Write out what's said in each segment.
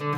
السلام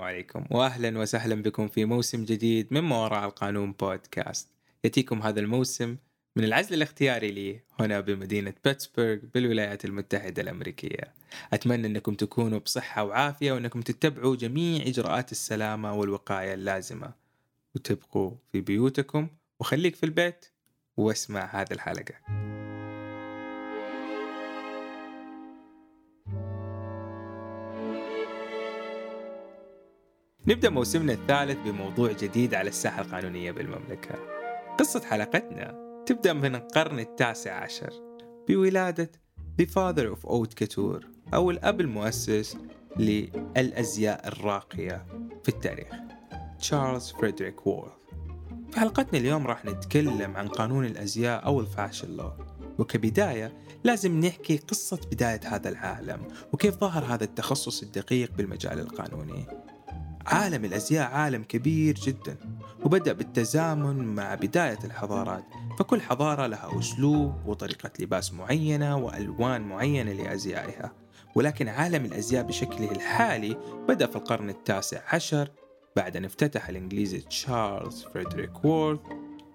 عليكم واهلا وسهلا بكم في موسم جديد من ما وراء القانون بودكاست. يأتيكم هذا الموسم من العزل الاختياري لي هنا بمدينة بيتسبرغ بالولايات المتحدة الأمريكية. أتمنى أنكم تكونوا بصحة وعافية وأنكم تتبعوا جميع إجراءات السلامة والوقاية اللازمة. وتبقوا في بيوتكم وخليك في البيت واسمع هذه الحلقة. نبدأ موسمنا الثالث بموضوع جديد على الساحة القانونية بالمملكة. قصة حلقتنا تبدأ من القرن التاسع عشر بولادة The Father of Haute Couture أو الأب المؤسس للأزياء الراقية في التاريخ تشارلز فريدريك وورث في حلقتنا اليوم راح نتكلم عن قانون الأزياء أو ال fashion law وكبداية لازم نحكي قصة بداية هذا العالم وكيف ظهر هذا التخصص الدقيق بالمجال القانوني. عالم الأزياء عالم كبير جدا وبدأ بالتزامن مع بداية الحضارات. فكل حضارة لها أسلوب وطريقة لباس معينة وألوان معينة لأزيائها. ولكن عالم الأزياء بشكله الحالي بدأ في القرن التاسع عشر بعد أن افتتح الإنجليزي تشارلز فريدريك وورث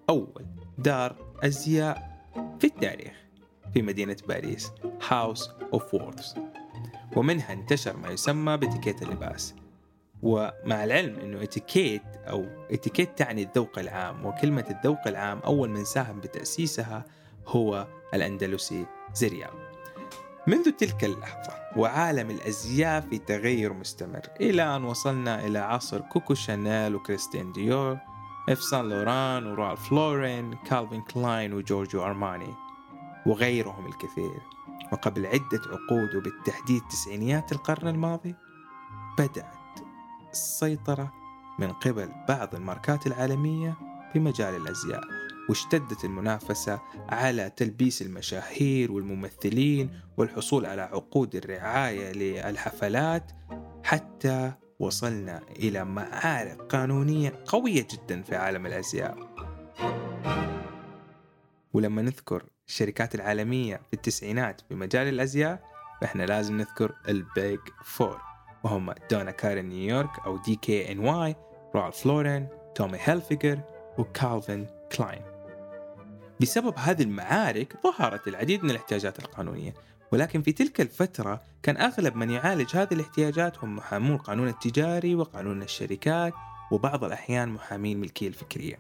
أول دار أزياء في التاريخ في مدينة باريس House of Worth ومنها انتشر ما يسمى بإتيكيت اللباس. ومع العلم إنه اتيكيت أو اتيكيت تعني الذوق العام وكلمة الذوق العام أول من ساهم بتأسيسها هو الأندلسي زرياب. منذ تلك اللحظة وعالم الأزياء في تغير مستمر إلى ان وصلنا إلى عصر كوكو شانيل وكريستيان ديور إيف سان لوران ورالف لورين كالفين كلاين وجورجو أرماني وغيرهم الكثير وقبل عدة عقود وبالتحديد تسعينيات القرن الماضي بدأت السيطرة من قبل بعض الماركات العالمية في مجال الأزياء واشتدت المنافسة على تلبيس المشاهير والممثلين والحصول على عقود الرعاية للحفلات حتى وصلنا إلى معارك قانونية قوية جدا في عالم الأزياء. ولما نذكر الشركات العالمية في التسعينات في مجال الأزياء فإحنا لازم نذكر ال Big Four. وهم دونا كارن نيويورك أو DKNY رالف لورين تومي هيلفيجر وكالفين كلاين. بسبب هذه المعارك ظهرت العديد من الاحتياجات القانونية ولكن في تلك الفترة كان أغلب من يعالج هذه الاحتياجات هم محامون القانون التجاري وقانون الشركات وبعض الأحيان محامين الملكية الفكرية.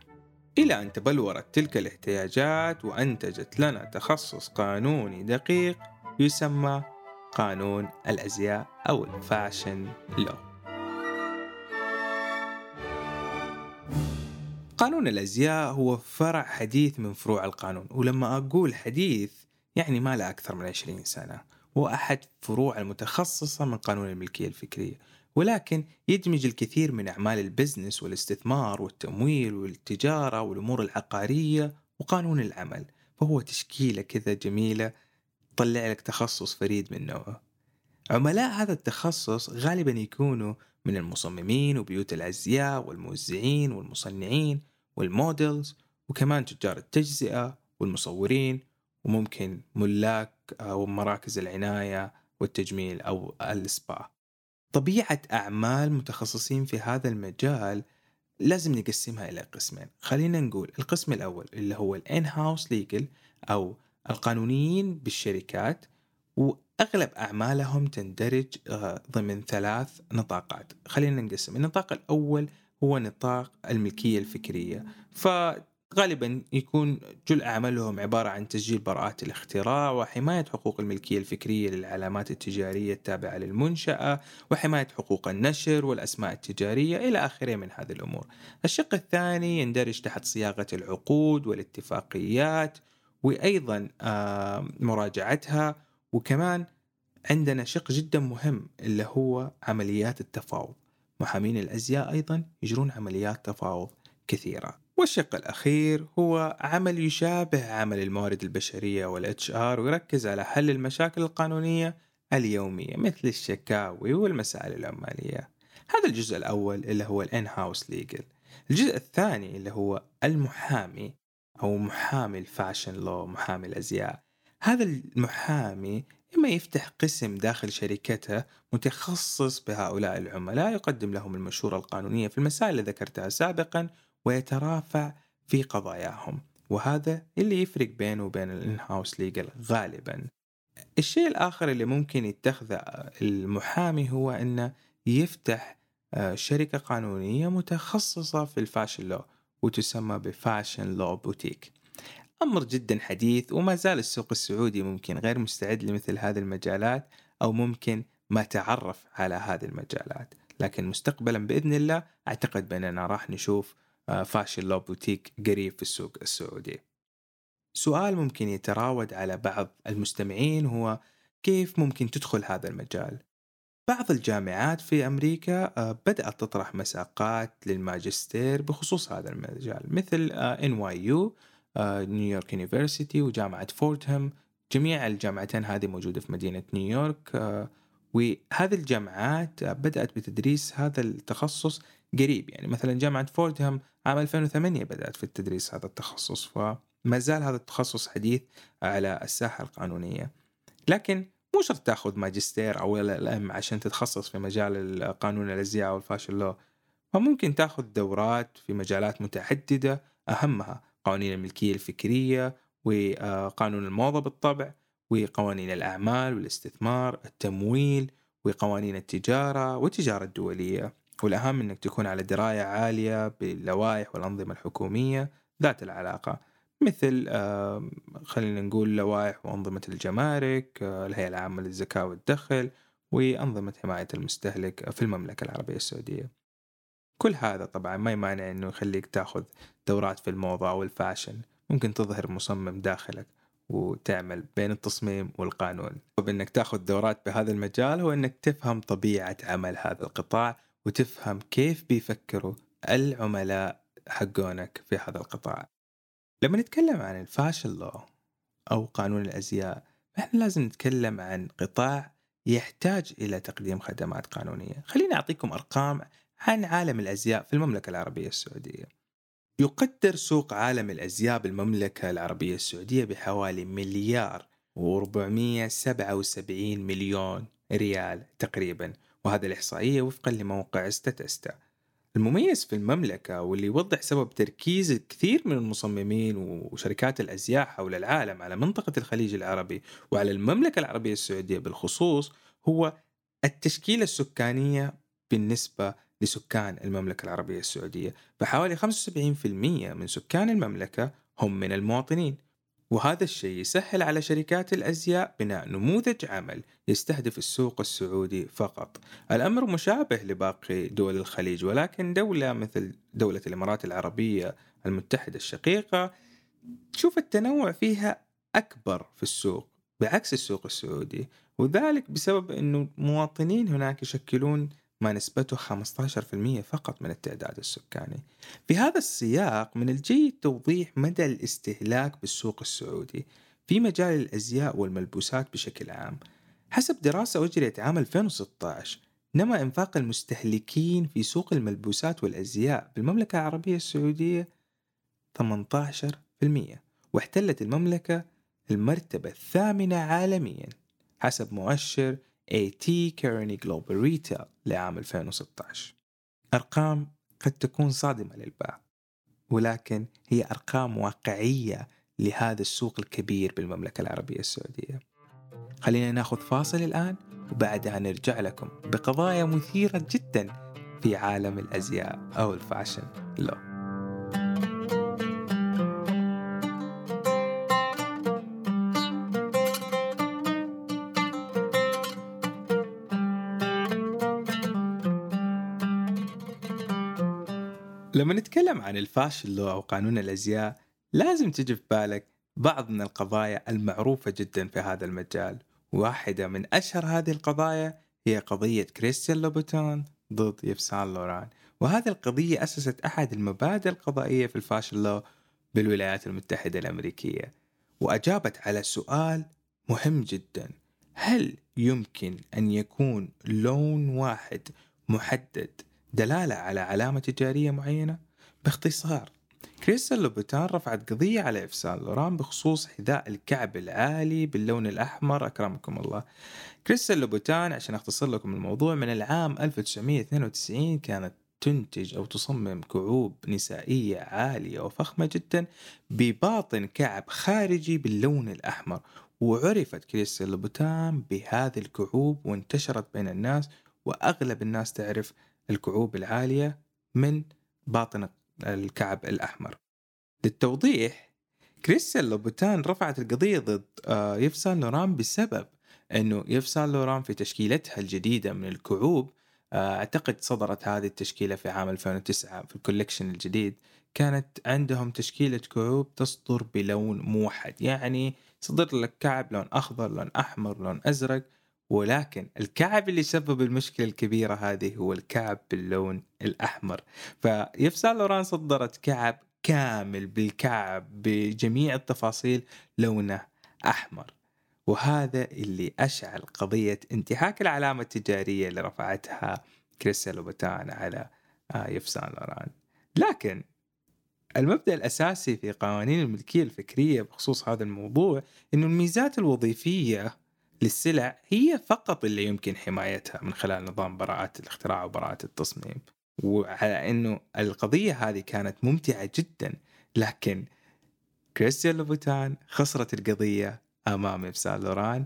إلى أن تبلورت تلك الاحتياجات وأنتجت لنا تخصص قانوني دقيق يسمى قانون الأزياء أو ال fashion law قانون الأزياء هو فرع حديث من فروع القانون ولما أقول حديث يعني ما له أكثر من 20 سنة وأحد فروع المتخصصة من قانون الملكية الفكرية ولكن يدمج الكثير من أعمال ال business والاستثمار والتمويل والتجارة والأمور العقارية وقانون العمل فهو تشكيلة كذا جميلة تطلع لك تخصص فريد من نوعه. عملاء هذا التخصص غالبا يكونوا من المصممين وبيوت الأزياء والموزعين والمصنعين والمودلز وكمان تجار التجزئة والمصورين وممكن ملاك أو مراكز العناية والتجميل أو السبا. طبيعة أعمال متخصصين في هذا المجال لازم نقسمها إلى قسمين. خلينا نقول القسم الأول اللي هو الإن هاوس ليجل أو القانونيين بالشركات وأغلب أعمالهم تندرج آه، ضمن ثلاث نطاقات. خلينا نقسم. النطاق الأول هو نطاق الملكية الفكرية. فغالبا يكون جل أعمالهم عبارة عن تسجيل براءات الاختراع وحماية حقوق الملكية الفكرية للعلامات التجارية التابعة للمنشأة وحماية حقوق النشر والأسماء التجارية إلى آخره من هذه الأمور. الشق الثاني يندرج تحت صياغة العقود والاتفاقيات وأيضا آه، مراجعتها وكمان عندنا شق جدا مهم اللي هو عمليات التفاوض. محامين الأزياء أيضا يجرون عمليات تفاوض كثيرة. والشق الأخير هو عمل يشابه عمل الموارد البشرية والاتش ار ويركز على حل المشاكل القانونية اليومية مثل الشكاوي والمسائل العمالية. هذا الجزء الأول اللي هو ال in-house legal. الجزء الثاني اللي هو المحامي. أو محامي ال fashion law محامي الأزياء. هذا المحامي إما يفتح قسم داخل شركته متخصص بهؤلاء العملاء يقدم لهم المشورة القانونية في المسائل اللي ذكرتها سابقا ويترافع في قضاياهم. وهذا اللي يفرق بينه وبين ال in-house legal غالبا. الشيء الآخر اللي ممكن يتخذه المحامي هو أنه يفتح آه، شركة قانونية متخصصة في ال fashion law. وتسمى ب fashion law boutique. أمر جدا حديث وما زال السوق السعودي ممكن غير مستعد لمثل هذه المجالات أو ممكن ما تعرف على هذه المجالات. لكن مستقبلا بإذن الله أعتقد بأننا راح نشوف آه، fashion law boutique قريب في السوق السعودي. سؤال ممكن يتراود على بعض المستمعين هو كيف ممكن تدخل هذا المجال؟ بعض الجامعات في أمريكا آه، بدأت تطرح مساقات للماجستير بخصوص هذا المجال مثل NYU New York University وجامعة فوردهام جميع الجامعتين هذه موجودة في مدينة نيويورك آه، وهذه الجامعات بدأت بتدريس هذا التخصص قريب. يعني مثلا جامعة فوردهام عام 2008 بدأت في التدريس هذا التخصص فما زال هذا التخصص حديث على الساحة القانونية. لكن مو شرط تاخذ ماجستير أو ال إم عشان تتخصص في مجال قانون الأزياء والفاشن لو فممكن تاخذ دورات في مجالات متعددة أهمها قوانين الملكية الفكرية وقانون الموضة بالطبع وقوانين الأعمال والاستثمار التمويل وقوانين التجارة والتجارة الدولية. والأهم إنك تكون على دراية عالية باللوائح والأنظمة الحكومية ذات العلاقة. مثل خلينا نقول لوائح وأنظمة الجمارك آه، الهيئة العامة للزكاة والدخل وأنظمة حماية المستهلك في المملكة العربية السعودية. كل هذا طبعا ما يمانع أنه يخليك تأخذ دورات في الموضة أو الفاشن. ممكن تظهر مصمم داخلك وتعمل بين التصميم والقانون. وبأنك تأخذ دورات بهذا المجال هو أنك تفهم طبيعة عمل هذا القطاع وتفهم كيف بيفكروا العملاء حقونك في هذا القطاع. لما نتكلم عن الفاشن لو أو قانون الأزياء فإحنا لازم نتكلم عن قطاع يحتاج إلى تقديم خدمات قانونية. خليني أعطيكم أرقام عن عالم الأزياء في المملكة العربية السعودية. يقدر سوق عالم الأزياء بالمملكة العربية السعودية بحوالي مليار و477 مليون ريال تقريبا. وهذا الإحصائية وفقا لموقع ستاتستا المميز في المملكة واللي يوضح سبب تركيز كثير من المصممين وشركات الأزياء حول العالم على منطقة الخليج العربي وعلى المملكة العربية السعودية بالخصوص هو التشكيلة السكانية بالنسبة لسكان المملكة العربية السعودية. فحوالي 75% من سكان المملكة هم من المواطنين. وهذا الشيء يسهل على شركات الأزياء بناء نموذج عمل يستهدف السوق السعودي فقط. الأمر مشابه لباقي دول الخليج ولكن دولة مثل دولة الإمارات العربية المتحدة الشقيقة تشوف التنوع فيها أكبر في السوق بعكس السوق السعودي وذلك بسبب أنه المواطنين هناك يشكلون ما نسبته 15% فقط من التعداد السكاني. في هذا السياق من الجيد توضيح مدى الاستهلاك بالسوق السعودي في مجال الأزياء والملبوسات بشكل عام. حسب دراسة أجريت عام 2016 نما إنفاق المستهلكين في سوق الملبوسات والأزياء بالمملكة العربية السعودية 18% واحتلت المملكة المرتبة الثامنة عالميا حسب مؤشر AT Kearney Global Retail لعام 2016 أرقام قد تكون صادمة للبعض ولكن هي أرقام واقعية لهذا السوق الكبير بالمملكة العربية السعودية. خلينا ناخذ فاصل الآن وبعدها نرجع لكم بقضايا مثيرة جدا في عالم الأزياء أو الفاشن لو. لما نتكلم عن ال fashion law أو قانون الأزياء لازم تجي في بالك بعض من القضايا المعروفة جدا في هذا المجال. واحدة من أشهر هذه القضايا هي قضية كريستيان لوبوتون ضد إيف سان لوران. وهذه القضية أسست أحد المبادئ القضائية في ال fashion law بالولايات المتحدة الأمريكية. وأجابت على سؤال مهم جدا. هل يمكن أن يكون لون واحد محدد دلالة على علامة تجارية معينة؟ باختصار كريستيان لوبوتان رفعت قضية على إيف سان لوران بخصوص حذاء الكعب العالي باللون الأحمر. أكرمكم الله. كريستيان لوبوتان عشان أختصر لكم الموضوع من العام 1992 كانت تنتج أو تصمم كعوب نسائية عالية وفخمة جدا بباطن كعب خارجي باللون الأحمر. وعرفت كريستيان لوبوتان بهذه الكعوب وانتشرت بين الناس وأغلب الناس تعرف الكعوب العالية من باطن الكعب الأحمر. للتوضيح كريستيان لوبوتان رفعت القضية ضد آه، إيف سان لوران بسبب أنه إيف سان لوران في تشكيلتها الجديدة من الكعوب آه، أعتقد صدرت هذه التشكيلة في عام 2009 في ال collection الجديد. كانت عندهم تشكيلة كعوب تصدر بلون موحد يعني صدر لك كعب لون أخضر لون أحمر لون أزرق ولكن الكعب اللي سبب المشكلة الكبيرة هذه هو الكعب باللون الأحمر. إيف سان لوران صدرت كعب كامل بالكعب بجميع التفاصيل لونه أحمر. وهذا اللي أشعل قضية انتهاك العلامة التجارية اللي رفعتها كريستيان لوبوتان على آه، إيف سان لوران. لكن المبدأ الأساسي في قوانين الملكية الفكرية بخصوص هذا الموضوع أنه الميزات الوظيفية للسلع هي فقط اللي يمكن حمايتها من خلال نظام براءات الاختراع وبراءة التصميم. وعلى أنه القضية هذه كانت ممتعة جدا لكن كريستيان لوبوتان خسرت القضية أمام إيف سان لوران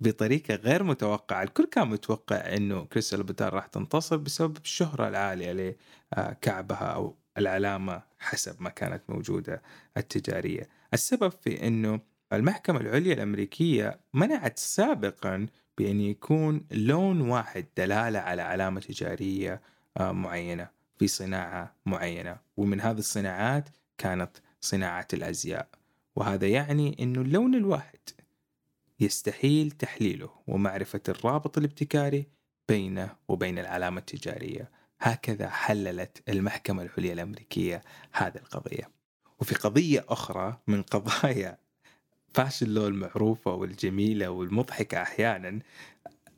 بطريقة غير متوقعة. الكل كان متوقع أنه كريستيان لوبوتان راح تنتصر بسبب الشهرة العالية لكعبها أو العلامة حسب ما كانت موجودة التجارية. السبب في أنه المحكمة العليا الأمريكية منعت سابقا بأن يكون لون واحد دلالة على علامة تجارية آه، معينة في صناعة معينة. ومن هذه الصناعات كانت صناعة الأزياء. وهذا يعني أنه اللون الواحد يستحيل تحليله ومعرفة الرابط الابتكاري بينه وبين العلامة التجارية. هكذا حللت المحكمة العليا الأمريكية هذه القضية. وفي قضية أخرى من قضايا fashion law المعروفة والجميلة والمضحكة أحيانا.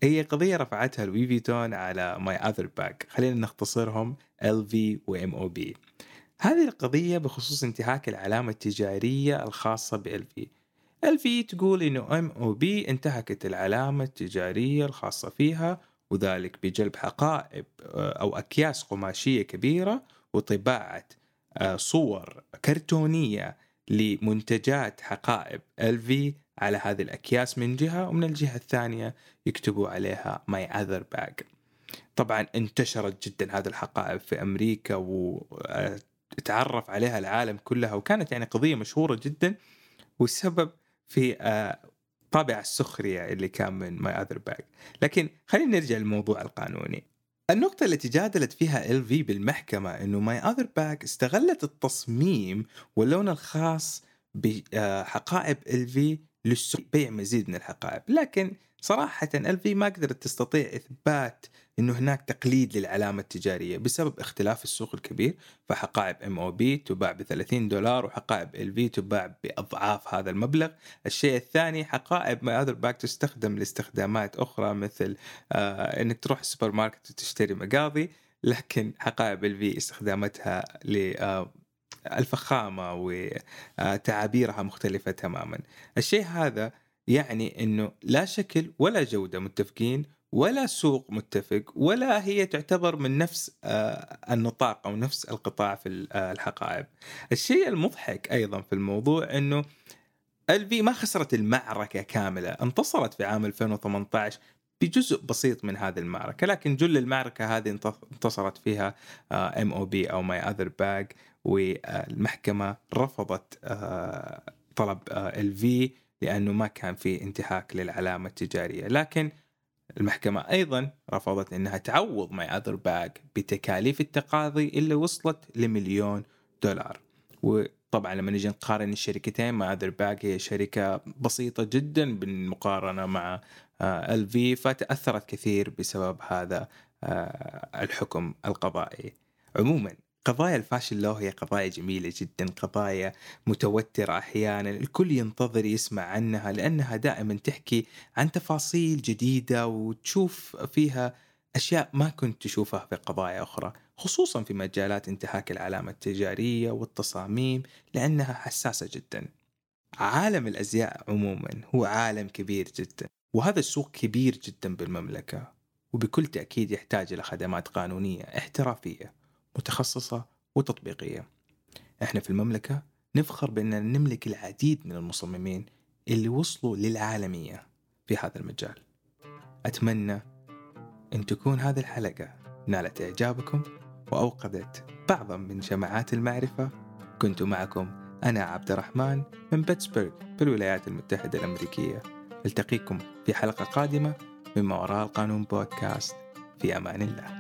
هي قضية رفعتها لوي فيتون على My Other Bag خلينا نختصرهم LV و MOB هذه القضية بخصوص انتهاك العلامة التجارية الخاصة ب LV LV تقول إنه MOB انتهكت العلامة التجارية الخاصة فيها وذلك بجلب حقائب آه، أو أكياس قماشية كبيرة وطباعة آه، صور كرتونية لمنتجات حقائب LV على هذه الأكياس من جهة ومن الجهة الثانية يكتبوا عليها My Other Bag طبعا انتشرت جدا هذه الحقائب في أمريكا وتعرف عليها العالم كلها وكانت يعني قضية مشهورة جدا والسبب في آه، طابع السخرية اللي كان من My Other Bag لكن خلينا نرجع للموضوع القانوني. النقطة التي جادلت فيها LV بالمحكمة إنه My Other Bag استغلت التصميم واللون الخاص بحقائب LV لبيع مزيد من الحقائب، لكن صراحة LV ما قدرت تستطيع إثبات إنه هناك تقليد للعلامة التجارية بسبب اختلاف السوق الكبير. فحقائب MOB تباع ب 30 دولار وحقائب LV تباع بأضعاف هذا المبلغ، الشيء الثاني حقائب My Other Bag تستخدم لاستخدامات أخرى مثل آه إنك تروح السوبر ماركت وتشتري مقاضي. لكن حقائب LV استخداماتها ل آه الفخامة وتعابيرها مختلفة تماما الشيء هذا يعني أنه لا شكل ولا جودة متفقين ولا سوق متفق ولا هي تعتبر من نفس آه، النطاق أو نفس القطاع في آه، الحقائب. الشيء المضحك أيضا في الموضوع إنه LV ما خسرت المعركة كاملة، انتصرت في عام 2018 بجزء بسيط من هذه المعركة، لكن جل المعركة هذه انتصرت فيها MOB أو My Other Bag والمحكمة رفضت آه، طلب LV لأنه ما كان في انتهاك للعلامة التجارية، لكن المحكمة أيضا رفضت أنها تعوض My Other Bag بتكاليف التقاضي اللي وصلت لمليون دولار. وطبعا لما نجي نقارن الشركتين My Other Bag هي شركة بسيطة جدا بالمقارنة مع LV فتأثرت كثير بسبب هذا آه، الحكم القضائي. عموما قضايا ال fashion law هي قضايا جميلة جدا قضايا متوترة أحيانا الكل ينتظر يسمع عنها لأنها دائما تحكي عن تفاصيل جديدة وتشوف فيها أشياء ما كنت تشوفها في قضايا أخرى خصوصا في مجالات انتهاك العلامة التجارية والتصاميم لأنها حساسة جدا. عالم الأزياء عموما هو عالم كبير جدا وهذا السوق كبير جدا بالمملكة وبكل تأكيد يحتاج إلى خدمات قانونية احترافية. متخصصة وتطبيقية. إحنا في المملكة نفخر بأننا نملك العديد من المصممين اللي وصلوا للعالمية في هذا المجال. أتمنى أن تكون هذه الحلقة نالت إعجابكم وأوقدت بعضا من شمعات المعرفة. كنت معكم أنا عبد الرحمن من بيتسبرغ بالولايات المتحدة الأمريكية. ألتقيكم في حلقة قادمة من ما وراء القانون بودكاست. في أمان الله.